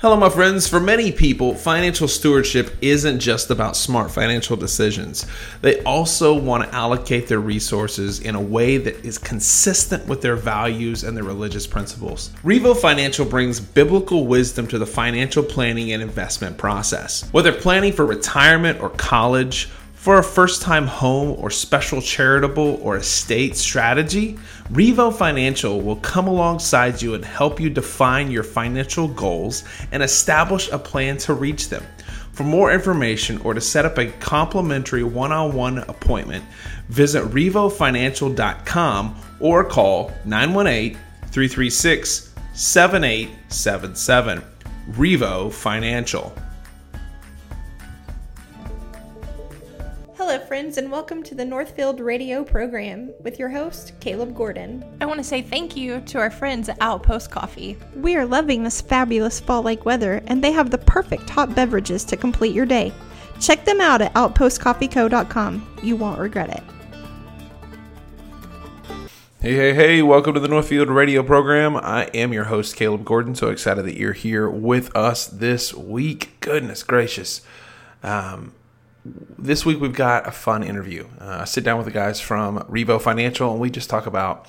Hello, my friends. For many people, financial stewardship isn't just about smart financial decisions. They also want to allocate their resources in a way that is consistent with their values and their religious principles. Revo Financial brings biblical wisdom to the financial planning and investment process. Whether planning for retirement or college, for a first time home or special charitable or estate strategy, Revo Financial will come alongside you and help you define your financial goals and establish a plan to reach them. For more information or to set up a complimentary one on one appointment, visit RevoFinancial.com or call 918 336 7877. Revo Financial. Hello, friends, and welcome to the Northfield Radio program with your host, Caleb Gordon. I want to say thank you to our friends at Outpost Coffee. We are loving this fabulous fall like weather, and they have the perfect hot beverages to complete your day. Check them out at outpostcoffeeco.com. You won't regret it. Hey, hey, hey, welcome to the Northfield Radio program. I am your host, Caleb Gordon. So excited that you're here with us this week. Goodness gracious. Um, this week we've got a fun interview. Uh, I sit down with the guys from Revo Financial and we just talk about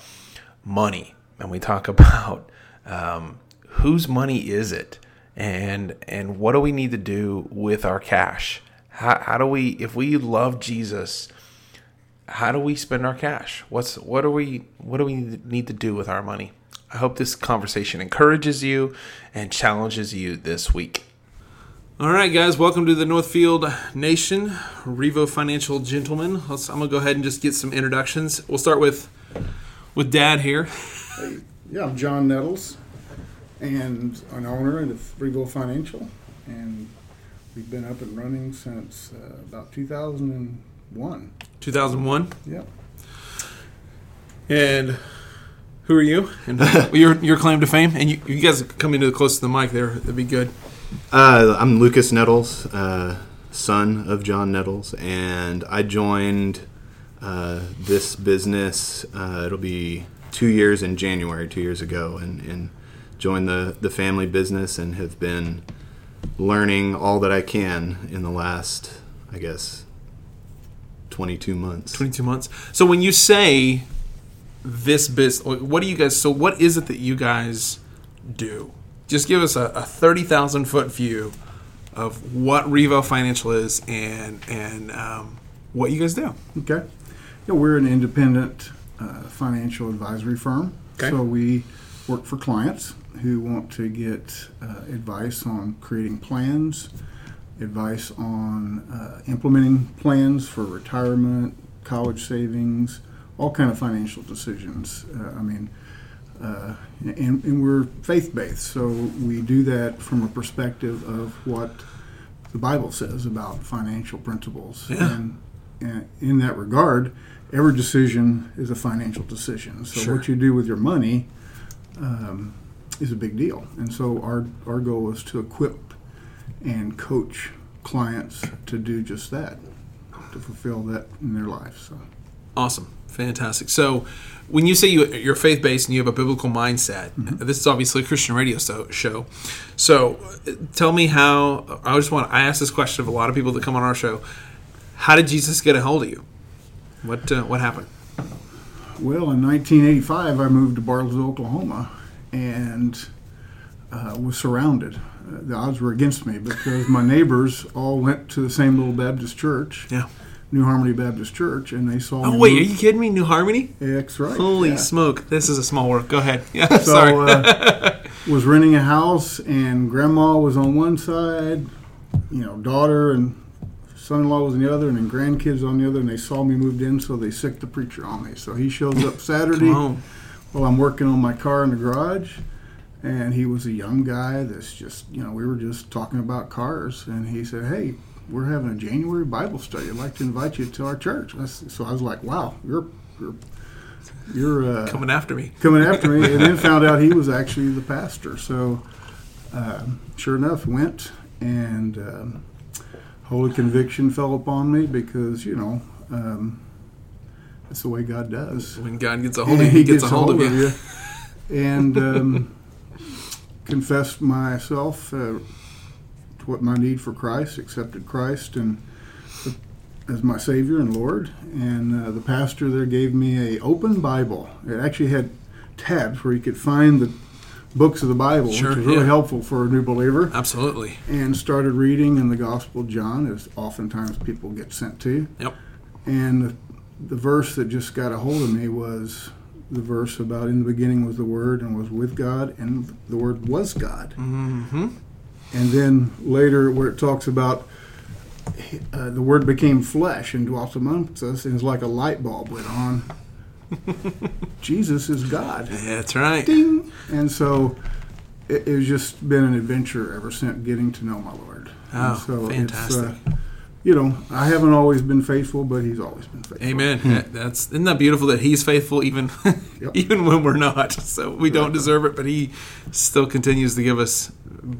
money and we talk about um, whose money is it and and what do we need to do with our cash? How, how do we if we love Jesus? How do we spend our cash? What's what do we what do we need to do with our money? I hope this conversation encourages you and challenges you this week. All right, guys, welcome to the Northfield Nation, Revo Financial Gentlemen. Let's, I'm gonna go ahead and just get some introductions. We'll start with with Dad here. Hey, yeah, I'm John Nettles, and an owner of Revo Financial, and we've been up and running since uh, about 2001. 2001. Yep. And who are you? And your your claim to fame? And you, you guys come into the close to the mic there. That'd be good. Uh, I'm Lucas Nettles, uh, son of John Nettles, and I joined uh, this business. Uh, it'll be two years in January, two years ago, and, and joined the, the family business and have been learning all that I can in the last, I guess, 22 months. 22 months. So when you say this business, what do you guys? So what is it that you guys do? Just give us a, a 30,000 foot view of what Revo Financial is and and um, what you guys do. Okay. Yeah, we're an independent uh, financial advisory firm. Okay. So we work for clients who want to get uh, advice on creating plans, advice on uh, implementing plans for retirement, college savings, all kind of financial decisions. Uh, I mean, uh, and, and we're faith based, so we do that from a perspective of what the Bible says about financial principles. Yeah. And, and in that regard, every decision is a financial decision. So Sure. what you do with your money um, is a big deal. And so our our goal is to equip and coach clients to do just that, to fulfill that in their life. So. Awesome, fantastic. So, when you say you, you're faith based and you have a biblical mindset, this is obviously a Christian radio so, show. So, tell me how. I just want. I ask this question of a lot of people that come on our show. How did Jesus get a hold of you? What uh, What happened? Well, in 1985, I moved to Bartlesville, Oklahoma, and uh, was surrounded. Uh, the odds were against me because my neighbors all went to the same little Baptist church, Yeah. New Harmony Baptist Church, and they saw. Oh wait, are you kidding me? New Harmony? That's right. Holy yeah. smoke! This is a small world. Go ahead. Yeah. So, sorry. uh, was renting a house, and grandma was on one side, you know, daughter and son-in-law was on the other, and then grandkids on the other. And they saw me moved in, so they sicked the preacher on me. So he shows up Saturday while I'm working on my car in the garage, and he was a young guy that's just, you know, we were just talking about cars, and he said, "Hey." We're having a January Bible study. I'd like to invite you to our church. So I was like, "Wow, you're you're you're uh, Coming after me. coming after me, and then found out he was actually the pastor. So, um, sure enough, went and um, holy conviction fell upon me because you know um, that's the way God does. When God gets a hold of you, he gets, a hold, of you. And um, confessed myself uh, what my need for Christ, accepted Christ, and as my Savior and Lord. And uh, the pastor there gave me a open Bible. It actually had tabs where you could find the books of the Bible, Sure, which is really yeah. helpful for a new believer. Absolutely. And started reading in the Gospel of John, as oftentimes people get sent to. Yep. And the, the verse that just got a hold of me was the verse about in the beginning was the Word and was with God, and the Word was God. Mm-hmm. And then later, where it talks about uh, the Word became flesh and dwelt amongst us, and it's like a light bulb went on. Jesus is God. That's right. Ding! And so it, it's just been an adventure ever since getting to know my Lord. Oh, and so fantastic. It's, uh, you know, I haven't always been faithful, but He's always been faithful. Amen. That- That's isn't that beautiful that He's faithful even Yep. even when we're not. So we don't deserve it, but He still continues to give us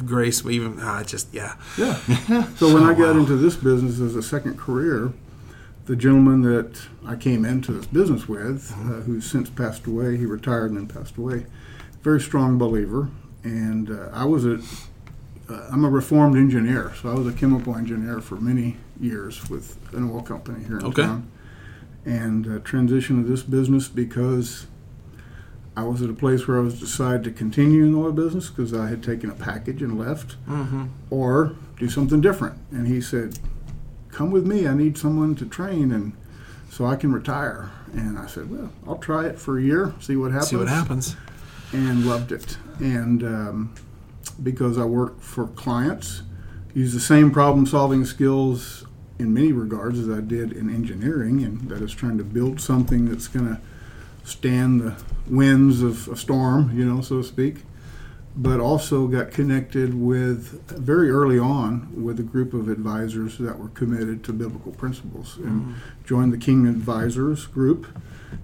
grace. We even ah, just yeah. Yeah. So when I got wow. into this business as a second career, the gentleman that I came into this business with, uh, who's since passed away, he retired and then passed away, very strong believer. And uh, I was a, uh, I'm a reformed engineer, so I was a chemical engineer for many years with an oil company here in Okay. town. And uh, transitioned to this business because I was at a place where I was decided to continue in the oil business because I had taken a package and left Mm-hmm. or do something different. And he said, Come with me. I need someone to train and so I can retire. And I said, Well, I'll try it for a year, see what happens. See what happens. And loved it. And um, because I work for clients, use the same problem solving skills in many regards as I did in engineering, and that is trying to build something that's going to stand the winds of a storm, you know, so to speak. But also got connected with very early on with a group of advisors that were committed to biblical principles and joined the Kingdom Advisors group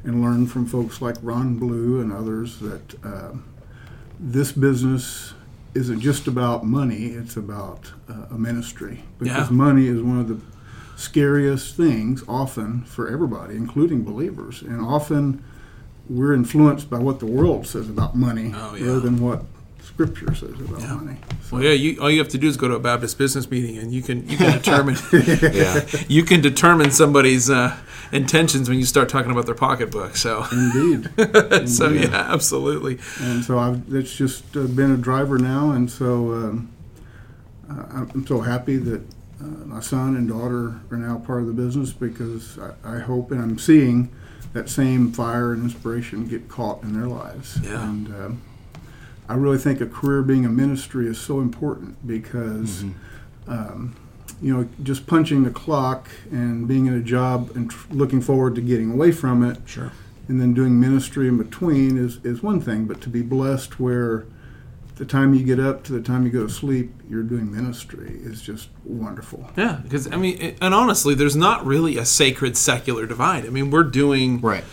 and learned from folks like Ron Blue and others that uh, this business isn't just about money, it's about uh, a ministry. Because Yeah. money is one of the scariest things often for everybody, including believers. And often we're influenced by what the world says about money Oh, yeah. rather than what Scripture says about Yeah. money. So, Well, yeah. You, all you have to do is go to a Baptist business meeting, and you can you can determine Yeah. you can determine somebody's uh, intentions when you start talking about their pocketbook. So, Indeed. so Indeed. yeah, absolutely. and so I've that's just uh, been a driver now, and so um, uh, I'm so happy that uh, my son and daughter are now part of the business because I, I hope and I'm seeing that same fire and inspiration get caught in their lives. Yeah. And um, I really think a career being a ministry is so important because. Um, you know, just punching the clock and being in a job and tr- looking forward to getting away from it Sure. and then doing ministry in between is, is one thing, but to be blessed where the time you get up to the time you go to sleep, you're doing ministry is just wonderful. Yeah, because I mean, it- and honestly, there's not really a sacred secular divide. I mean, we're doing Right.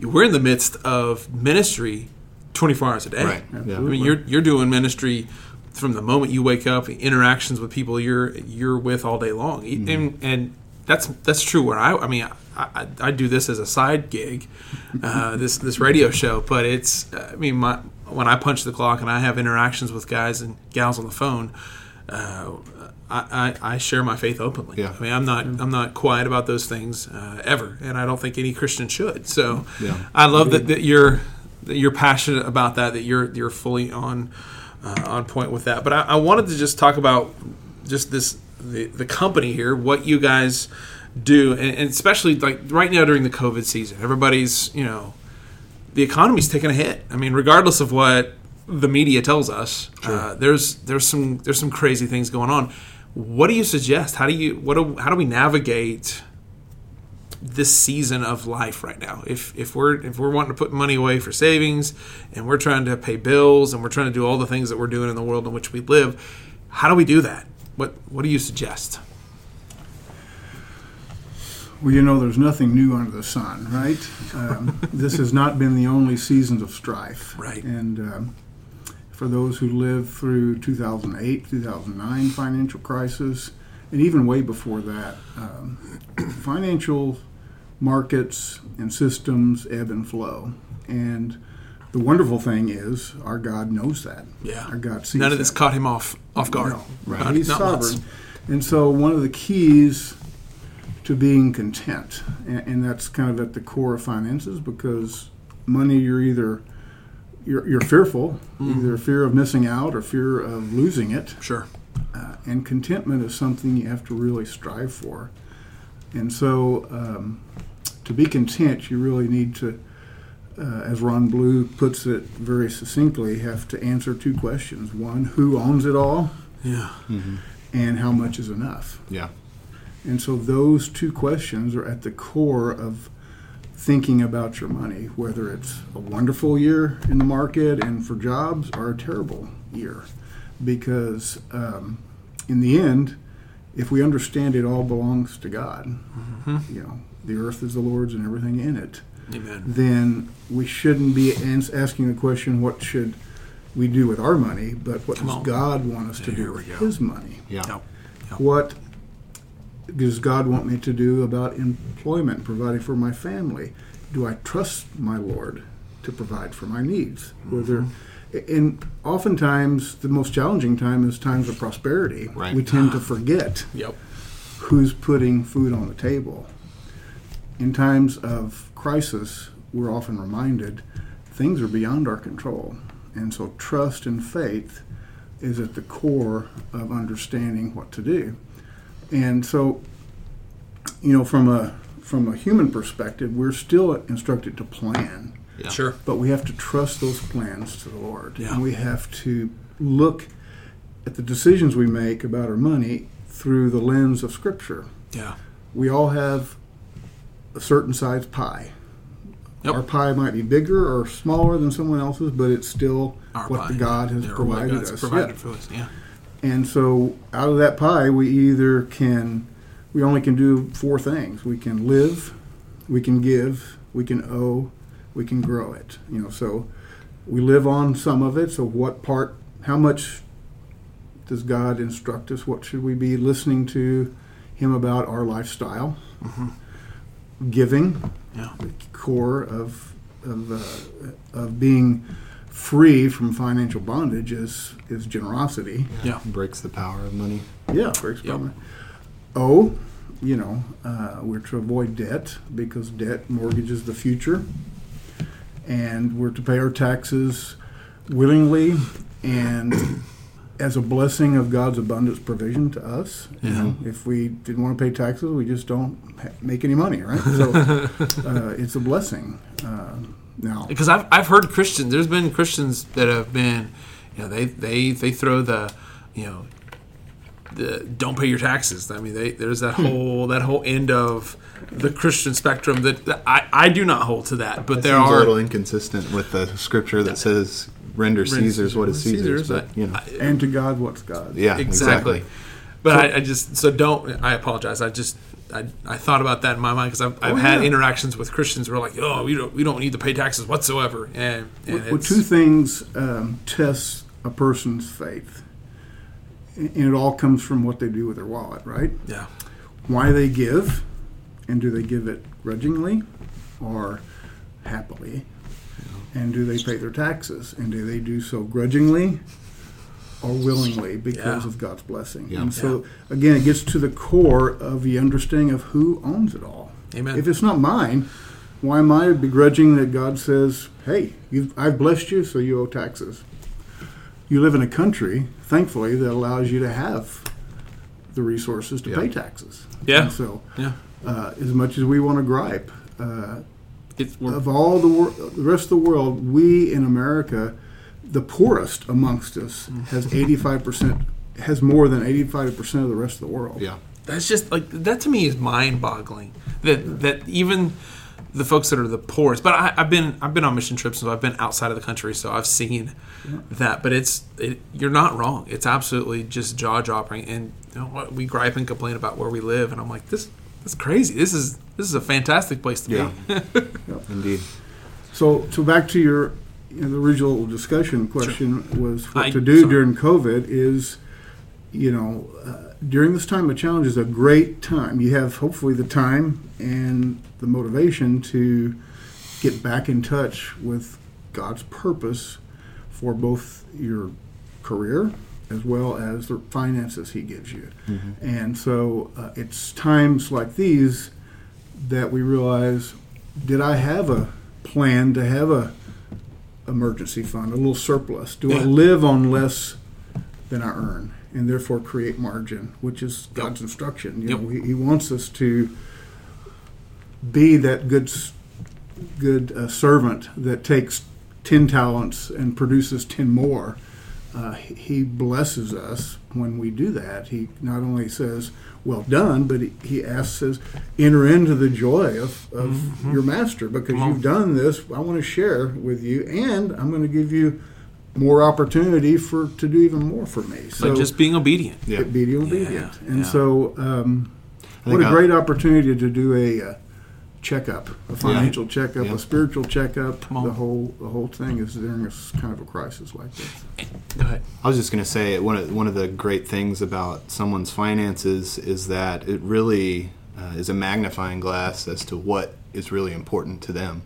we're in the midst of ministry 24 hours a day. Right. Yeah. I mean, you're you're doing ministry from the moment you wake up, interactions with people you're you're with all day long, E- and and that's that's true. Where I I mean, I, I, I do this as a side gig, uh, this this radio show, but it's I mean, my when I punch the clock and I have interactions with guys and gals on the phone. Uh, I, I, I share my faith openly. Yeah. I mean, I'm not I'm not quiet about those things uh, ever, and I don't think any Christian should. So, Yeah. I love that, that you're that you're passionate about that. That you're you're fully on uh, on point with that. But I, I wanted to just talk about just this the the company here, what you guys do, and, and especially like right now during the COVID season, everybody's you know the economy's taking a hit. I mean, regardless of what the media tells us, uh, there's there's some there's some crazy things going on. What do you suggest? How do you what do, how do we navigate this season of life right now? If if we're if we're wanting to put money away for savings and we're trying to pay bills and we're trying to do all the things that we're doing in the world in which we live, how do we do that? What what do you suggest? Well, you know, there's nothing new under the sun, right? Um, this has not been the only seasons of strife. Right. And um, for those who lived through 2008, 2009 financial crisis, and even way before that, um, financial markets and systems ebb and flow. And the wonderful thing is our God knows that. Yeah. Our God sees None of this that. caught him off off guard. No, Not- He's not sovereign. once. And so one of the keys to being content, and, and that's kind of at the core of finances because money you're either you're, you're fearful, Mm-hmm. either fear of missing out or fear of losing it. Sure. Uh, and contentment is something you have to really strive for. And so, um, to be content, you really need to, uh, as Ron Blue puts it very succinctly, have to answer two questions. One, who owns it all? Yeah. And how much is enough? Yeah. And so, those two questions are at the core of thinking about your money, whether it's a wonderful year in the market and for jobs or a terrible year. Because um, in the end, if we understand it all belongs to God, you know, the earth is the Lord's and everything in it, Amen. then we shouldn't be ans- asking the question, what should we do with our money, but what Come does on. God want us to There do with go. His money? Yeah. Yep. Yep. What does God want me to do about employment, providing for my family? Do I trust my Lord to provide for my needs? Whether, mm-hmm. and oftentimes the most challenging time is times of prosperity. Right. We tend to ah. forget Yep. who's putting food on the table. In times of crisis, we're often reminded things are beyond our control. And so trust and faith is at the core of understanding what to do. And so, you know, from a from a human perspective, we're still instructed to plan, Yeah. Sure. but we have to trust those plans to the Lord. Yeah. And we have to look at the decisions we make about our money through the lens of Scripture. Yeah. We all have a certain size pie. Yep. Our pie might be bigger or smaller than someone else's, but it's still Our what pie. the God has Yeah, or what provided God's us. provided Yeah. for us. Yeah. And so out of that pie, we either can, we only can do four things. We can live, we can give, we can owe, we can grow it. You know, so we live on some of it. So what part, how much does God instruct us? What should we be listening to Him about our lifestyle? Giving, Yeah. the core of of, uh, of being free from financial bondage is is generosity. Yeah. Breaks the power of money. Yeah, for experiment. Yep. Oh, you know, uh, we're to avoid debt because debt mortgages the future, and we're to pay our taxes willingly and as a blessing of God's abundance provision to us. You Yeah. know, if we didn't want to pay taxes, we just don't ha- make any money, right? So uh, it's a blessing. Uh, now, Because I've, I've heard Christians. There's been Christians that have been, you know, they they they throw the, you know, the don't pay your taxes. I mean, they, there's that Hmm. whole that whole end of the Christian spectrum that, that I I do not hold to that. But there Seems are a little inconsistent with the scripture that says, "Render Caesar's what is Caesar's." But you know, and to God, what's God? yeah, exactly. exactly. But I, I just so don't. I apologize. I just I, I thought about that in my mind because I've, I've Oh, had yeah. interactions with Christians who are like, oh, we don't we don't need to pay taxes whatsoever, and, and Well, two things um, test a person's faith, and it all comes from what they do with their wallet, right? yeah, Why they give, and do they give it grudgingly or happily? And do they pay their taxes? And do they do so grudgingly or willingly because Yeah. of God's blessing? Yeah. And so, again, it gets to the core of the understanding of who owns it all. Amen. If it's not mine, why am I begrudging that God says, "Hey, you've, I've blessed you, so you owe taxes"? You live in a country, thankfully, that allows you to have the resources to Yeah. pay taxes. Yeah. And so, yeah. uh, as much as we want to gripe, uh, It's of all the wor- the rest of the world, we in America, the poorest amongst us, has eighty five percent, has more than eighty five percent of the rest of the world. Yeah, that's just like that to me is mind-boggling. That that even the folks that are the poorest. But I, I've been I've been on mission trips, so I've been outside of the country, so I've seen that. But it's it, you're not wrong. It's absolutely just jaw dropping. And you know what? We gripe and complain about where we live, and I'm like this. That's crazy. This is this is a fantastic place to yeah, be. indeed. So, so back to your you know, the original discussion question was what I- to do sorry. during COVID is, you know, uh, during this time of challenge is a great time. You have hopefully the time and the motivation to get back in touch with God's purpose for both your career as well as the finances He gives you. And so uh, it's times like these that we realize did I have a plan to have a emergency fund, a little surplus? Do I Yeah. live on less than I earn and therefore create margin, which is God's instruction? You know, he, he wants us to be that good s- good uh, servant that takes 10 talents and produces 10 more. Uh, he he blesses us when we do that. He not only says, Well done, but he, he asks us, Enter into the joy of, of your master because you've done this. I want to share with you, and I'm going to give you more opportunity for to do even more for me. So like just being obedient. Yeah. be obedient. and yeah. so, um, I what think a I- great opportunity to do a uh, checkup, a financial checkup, Yeah. a spiritual checkup. The whole the whole thing is during a s- kind of a crisis like this. Go ahead. I was just going to say one of one of the great things about someone's finances is that it really uh, is a magnifying glass as to what is really important to them.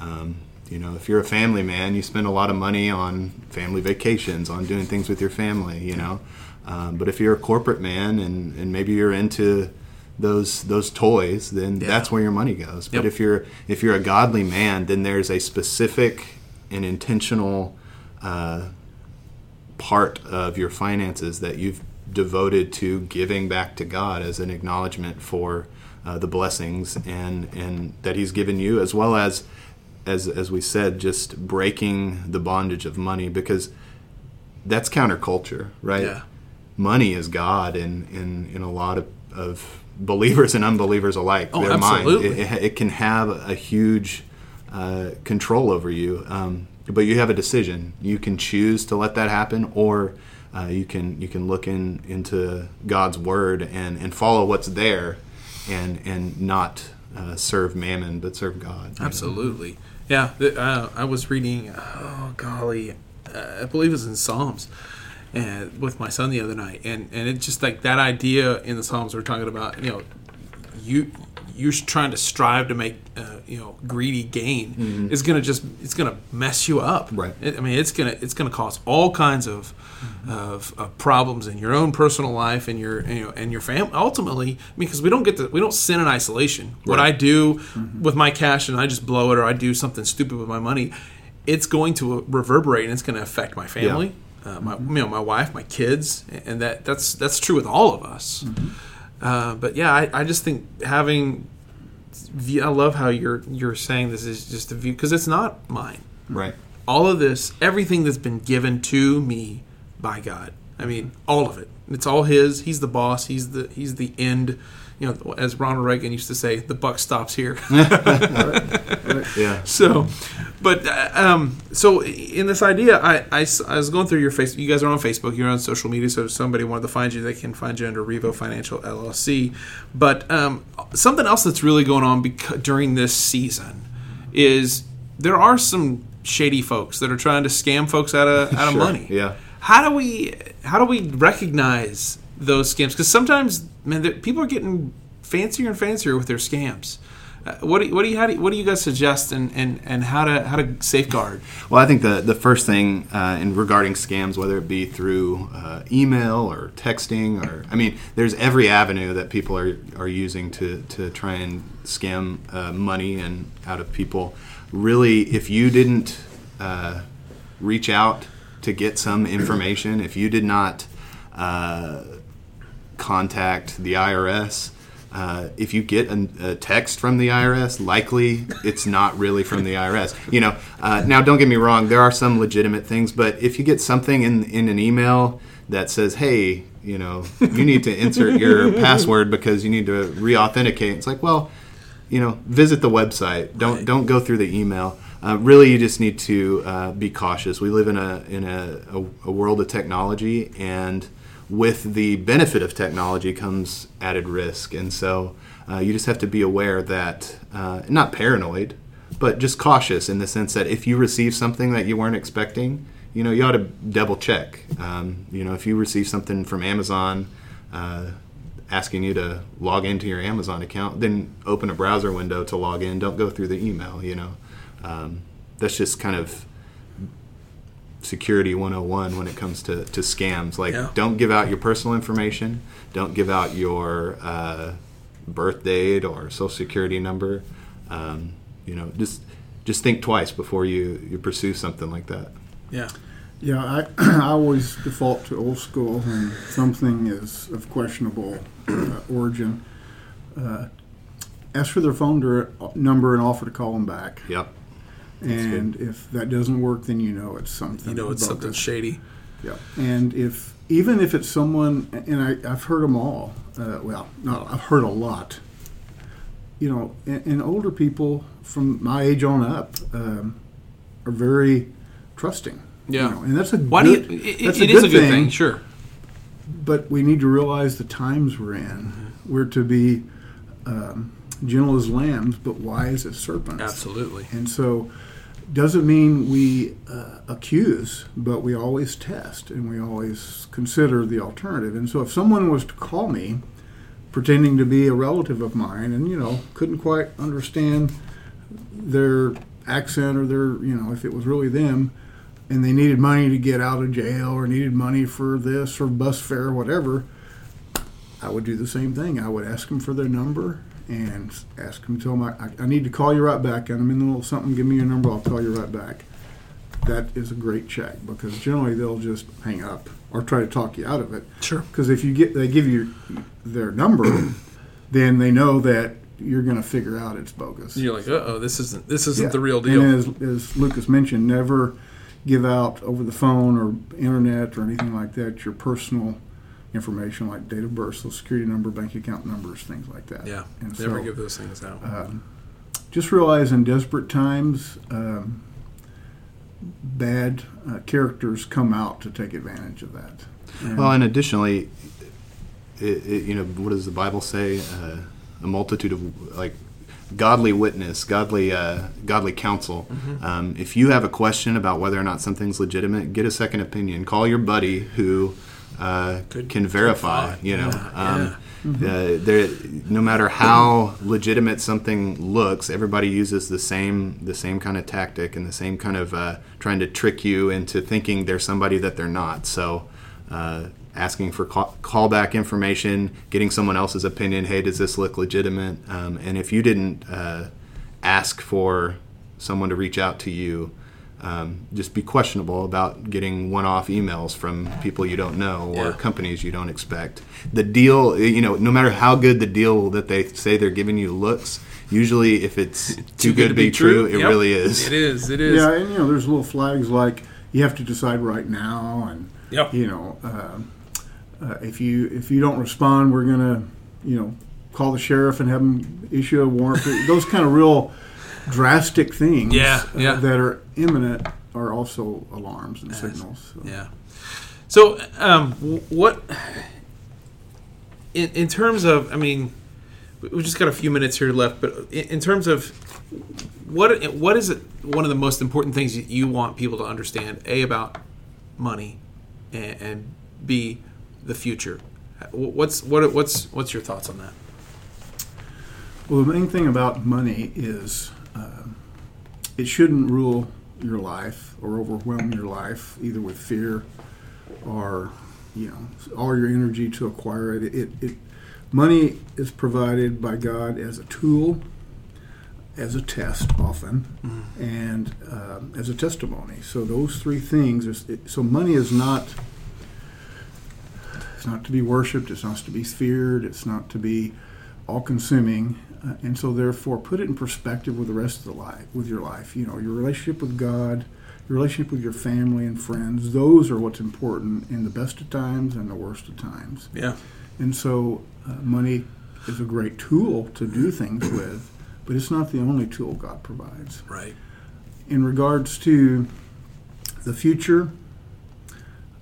Um, you know, if you're a family man, you spend a lot of money on family vacations, on doing things with your family. You know, um, but if you're a corporate man and, and maybe you're into those those toys, then Yeah. that's where your money goes. But if you're if you're a godly man, then there's a specific and intentional uh, part of your finances that you've devoted to giving back to God as an acknowledgement for uh, the blessings and and that He's given you, as well as as as we said, just breaking the bondage of money because that's counterculture, right? Yeah. Money is God in in in a lot of, of believers and unbelievers alike. Oh, their absolutely. mind. It, it, can have a huge uh, control over you. Um, but you have a decision. You can choose to let that happen, or uh, you can you can look in into God's word and, and follow what's there, and and not uh, serve mammon but serve God. Absolutely. Yeah. Uh, I was reading, oh, golly, uh, I believe it's in Psalms. And with my son the other night, and and it's just like that idea in the Psalms we're talking about. You know, you you're trying to strive to make uh, you know greedy gain mm-hmm. is gonna just it's gonna mess you up. Right. It, I mean, it's gonna it's gonna cause all kinds of mm-hmm. of, of problems in your own personal life and your you know and your family. Ultimately, because we don't get to we don't sin in isolation. What I do mm-hmm. with my cash and I just blow it, or I do something stupid with my money, it's going to reverberate and it's going to affect my family. Uh, my, you know, my wife, my kids, and that that's that's true with all of us. Uh, but yeah, I, I just think having I love how you're you're saying this is just a view because it's not mine. Right. All of this, everything that's been given to me by God. I mean, all of it. It's all His. He's the boss. He's the He's the end. You know, as Ronald Reagan used to say, the buck stops here. Yeah. So, but uh, um, so in this idea, I was going through your face. You guys are on Facebook. You're on social media. So if somebody wanted to find you, they can find you under Revo Financial LLC. But um, something else that's really going on beca- during this season is there are some shady folks that are trying to scam folks out of out of Sure, money. yeah. How do we how do we recognize those scams? Because sometimes, man, people are getting fancier and fancier with their scams. Uh, what do you, what do you how do you, what do you guys suggest and, and, and how to how to safeguard? Well, I think the the first thing uh, in regarding scams, whether it be through uh, email or texting, or I mean, there's every avenue that people are are using to to try and scam uh, money and out of people. Really, if you didn't uh, reach out to get some information, if you did not uh, contact the IRS. Uh, if you get a, a text from the IRS, likely it's not really from the IRS. You know, uh, now don't get me wrong, there are some legitimate things, but if you get something in in an email that says, "Hey, you know, you need to insert your password because you need to re-authenticate," it's like, well, you know, visit the website. Don't Right. don't go through the email. Uh, really, you just need to uh, be cautious. We live in a in a, a, a world of technology, and with the benefit of technology comes added risk. And so, uh, you just have to be aware that uh, not paranoid, but just cautious in the sense that if you receive something that you weren't expecting, you know, you ought to double check. Um, you know, if you receive something from Amazon. Uh, asking you to log into your Amazon account, then open a browser window to log in. Don't go through the email. You know, um, that's just kind of security 101 when it comes to, to scams. Like, Yeah. don't give out your personal information. Don't give out your uh, birth date or social security number. Um, you know, just just think twice before you, you pursue something like that. Yeah. Yeah, I, I always default to old school when something is of questionable uh, origin. Uh, ask for their phone number and offer to call them back. Yep. And if that doesn't work, then you know it's something. You know, it's something bogus. shady. Yeah, and if even if it's someone, and I, I've heard them all. Uh, well, no, I've heard a lot. You know, and, and older people from my age on up um, are very trusting. you Yeah. know, and that's a Why good, do you? It, that's it is a good thing. Sure. But we need to realize the times we're in. We're to be um, gentle as lambs, but wise as serpents. Absolutely. And so, doesn't mean we uh, accuse, but we always test and we always consider the alternative. And so, if someone was to call me pretending to be a relative of mine and, you know, couldn't quite understand their accent or their, you know, if it was really them, and they needed money to get out of jail or needed money for this or bus fare or whatever, I would do the same thing. I would ask them for their number and ask them, tell them, I, I need to call you right back. And I'm in the middle of something, give me your number, I'll call you right back. That is a great check because generally they'll just hang up or try to talk you out of it. Sure. Because if you get, they give you their number, then they know that you're going to figure out it's bogus. You're like, uh oh, this isn't this isn't Yeah. the real deal. And as, as Lucas mentioned, never give out over the phone or internet or anything like that your personal information like date of birth, social security number, bank account numbers, things like that. yeah. And Never so, give those things out. um, just realize in desperate times, um, bad uh, characters come out to take advantage of that. And- Well, and additionally, it, it, you know, what does the Bible say? Uh, a multitude of like godly witness, godly, uh, godly counsel. Um, if you have a question about whether or not something's legitimate, get a second opinion. Call your buddy who uh, can verify. You know, Yeah, um, uh, there, no matter how legitimate something looks, everybody uses the same the same kind of tactic and the same kind of uh, trying to trick you into thinking they're somebody that they're not. So, uh, asking for call, callback information, getting someone else's opinion. Hey, does this look legitimate? Um, and if you didn't uh, ask for someone to reach out to you. Um, just be questionable about getting one-off emails from people you don't know or Yeah. companies you don't expect. The deal, you know, no matter how good the deal that they say they're giving you looks, usually if it's too, good, to be, true, it Yep. really is. It is. It is. Yeah, and you know, there's little flags like you have to decide right now, and Yep. you know, um uh, if you if you don't respond, we're gonna, you know, call the sheriff and have them issue a warrant. Those kind of real drastic things, Yeah, uh, that are imminent are also alarms and signals. So. Yeah. So, um, what in, in terms of? I mean, we- we've just got a few minutes here left, but in, in terms of what what is it? One of the most important things you- you want people to understand: a about money, and, and b the future. Wh- What's what what's what's your thoughts on that? Well, the main thing about money is um, it shouldn't rule your life or overwhelm your life, either with fear or you know all your energy to acquire it. It, it money is provided by God as a tool, as a test, often, and um, as a testimony. So those three things. Is, it, so money is not. It's not to be worshipped. It's not to be feared. It's not to be all-consuming, uh, and so therefore put it in perspective with the rest of the life, with your life. You know, your relationship with God, your relationship with your family and friends. Those are what's important in the best of times and the worst of times. Yeah. And so, uh, money is a great tool to do things with, but it's not the only tool God provides. Right. In regards to the future,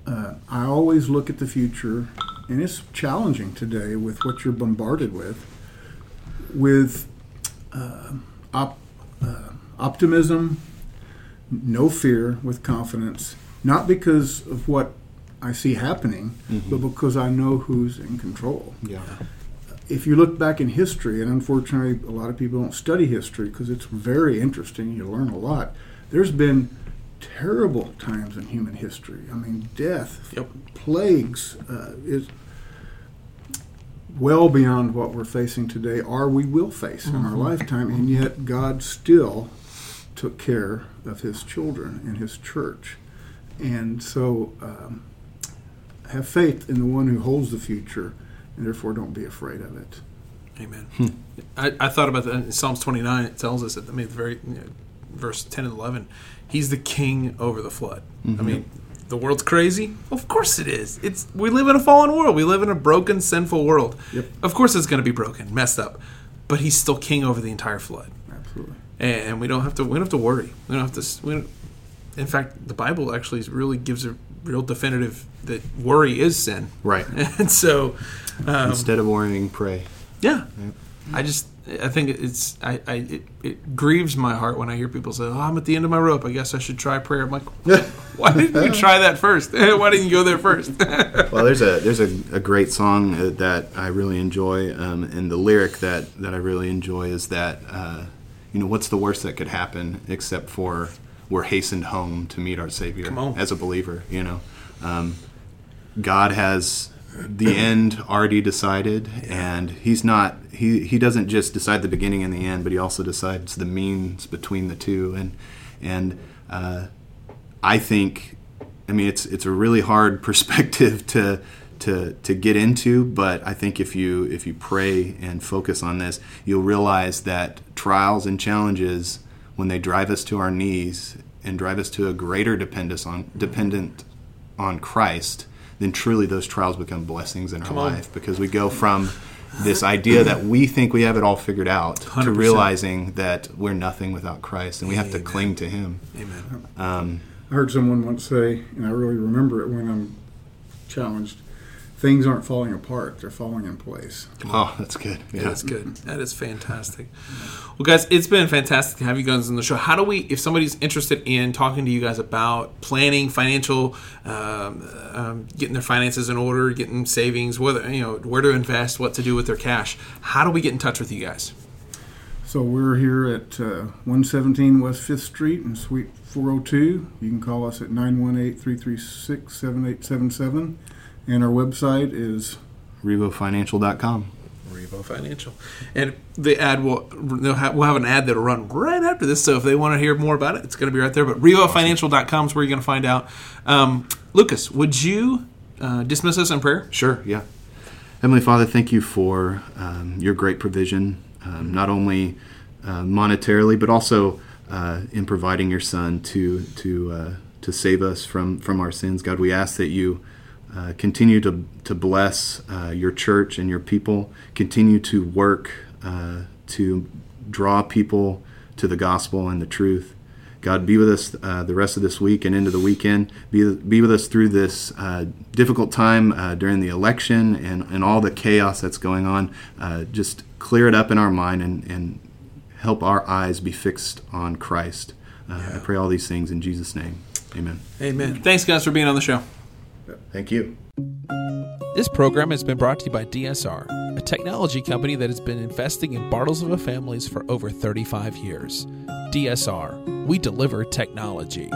uh, I always look at the future, and it's challenging today with what you're bombarded with, with uh, op- uh, optimism, no fear, with confidence, not because of what I see happening, but because I know who's in control Yeah. if you look back in history, and unfortunately, a lot of people don't study history because it's very interesting. You learn a lot. There's been terrible times in human history. I mean, death, Yep. plagues uh, is well beyond what we're facing today, or we will face in Mm-hmm. our lifetime, and yet God still took care of His children and His church. And so, um, have faith in the one who holds the future, and therefore don't be afraid of it. Amen. I, I thought about that in Psalms 29. It tells us that, I mean, the very, you know, verse 10 and 11, he's the king over the flood. I mean, the world's crazy. Of course it is. It's We live in a fallen world. We live in a broken, sinful world. Yep. Of course it's going to be broken, messed up. But he's still king over the entire flood. Absolutely. and we don't have to we don't have to worry. We don't have to. We don't, in fact, the Bible actually really gives a real definitive that worry is sin. Right. And so, um, Instead of worrying, pray. yeah, I just I think it's I, I it, it grieves my heart when I hear people say, "Oh, I'm at the end of my rope. I guess I should try prayer." I'm like, why didn't you try that first? why didn't you go there first? Well, there's a there's a, a great song uh, that I really enjoy, um, and the lyric that, that I really enjoy is that uh, you know what's the worst that could happen except for we're hastened home to meet our Savior as a believer. You know, um, God has the end already decided, and He's not he he doesn't just decide the beginning and the end, but He also decides the means between the two, and and uh, I think, I mean, it's it's a really hard perspective to to to get into, but I think if you if you pray and focus on this, you'll realize that trials and challenges, when they drive us to our knees and drive us to a greater dependence on dependent on Christ, then truly those trials become blessings in our on. life because we go from this idea that we think we have it all figured out to 100%. realizing that we're nothing without Christ and we have to cling to Him. Amen. Um, I heard someone once say, and I really remember it when I'm challenged things aren't falling apart, they're falling in place. oh, that's good. Yeah, that's good. That is fantastic. Well, guys, it's been fantastic to have you guys on the show. How do we, if somebody's interested in talking to you guys about planning, financial, um, um, getting their finances in order, getting savings, whether you know where to invest, what to do with their cash, how do we get in touch with you guys? So we're here at uh, 117 West 5th Street in Suite 402. You can call us at 918-336-7877. And our website is RevoFinancial.com. Revo Financial, and the ad will they'll have, we'll have an ad that'll run right after this. So if they want to hear more about it, it's going to be right there. But RevoFinancial.com is where you're going to find out. Um, Lucas, would you uh, dismiss us in prayer? Sure, yeah. Heavenly Father, thank you for um, your great provision, um, not only uh, monetarily, but also uh, in providing your Son to to uh, to save us from from our sins. God, we ask that you uh, continue to to bless uh, your church and your people. Continue to work uh, to draw people to the gospel and the truth. God, be with us uh, the rest of this week and into the weekend. Be, be with us through this uh, difficult time uh, during the election and, and all the chaos that's going on. Uh, just clear it up in our mind and, and help our eyes be fixed on Christ. Uh, I pray all these things in Jesus' name. Amen. Amen. Thanks, guys, for being on the show. Thank you. This program has been brought to you by DSR, a technology company that has been investing in Bartlesville families for over 35 years. DSR, we deliver technology.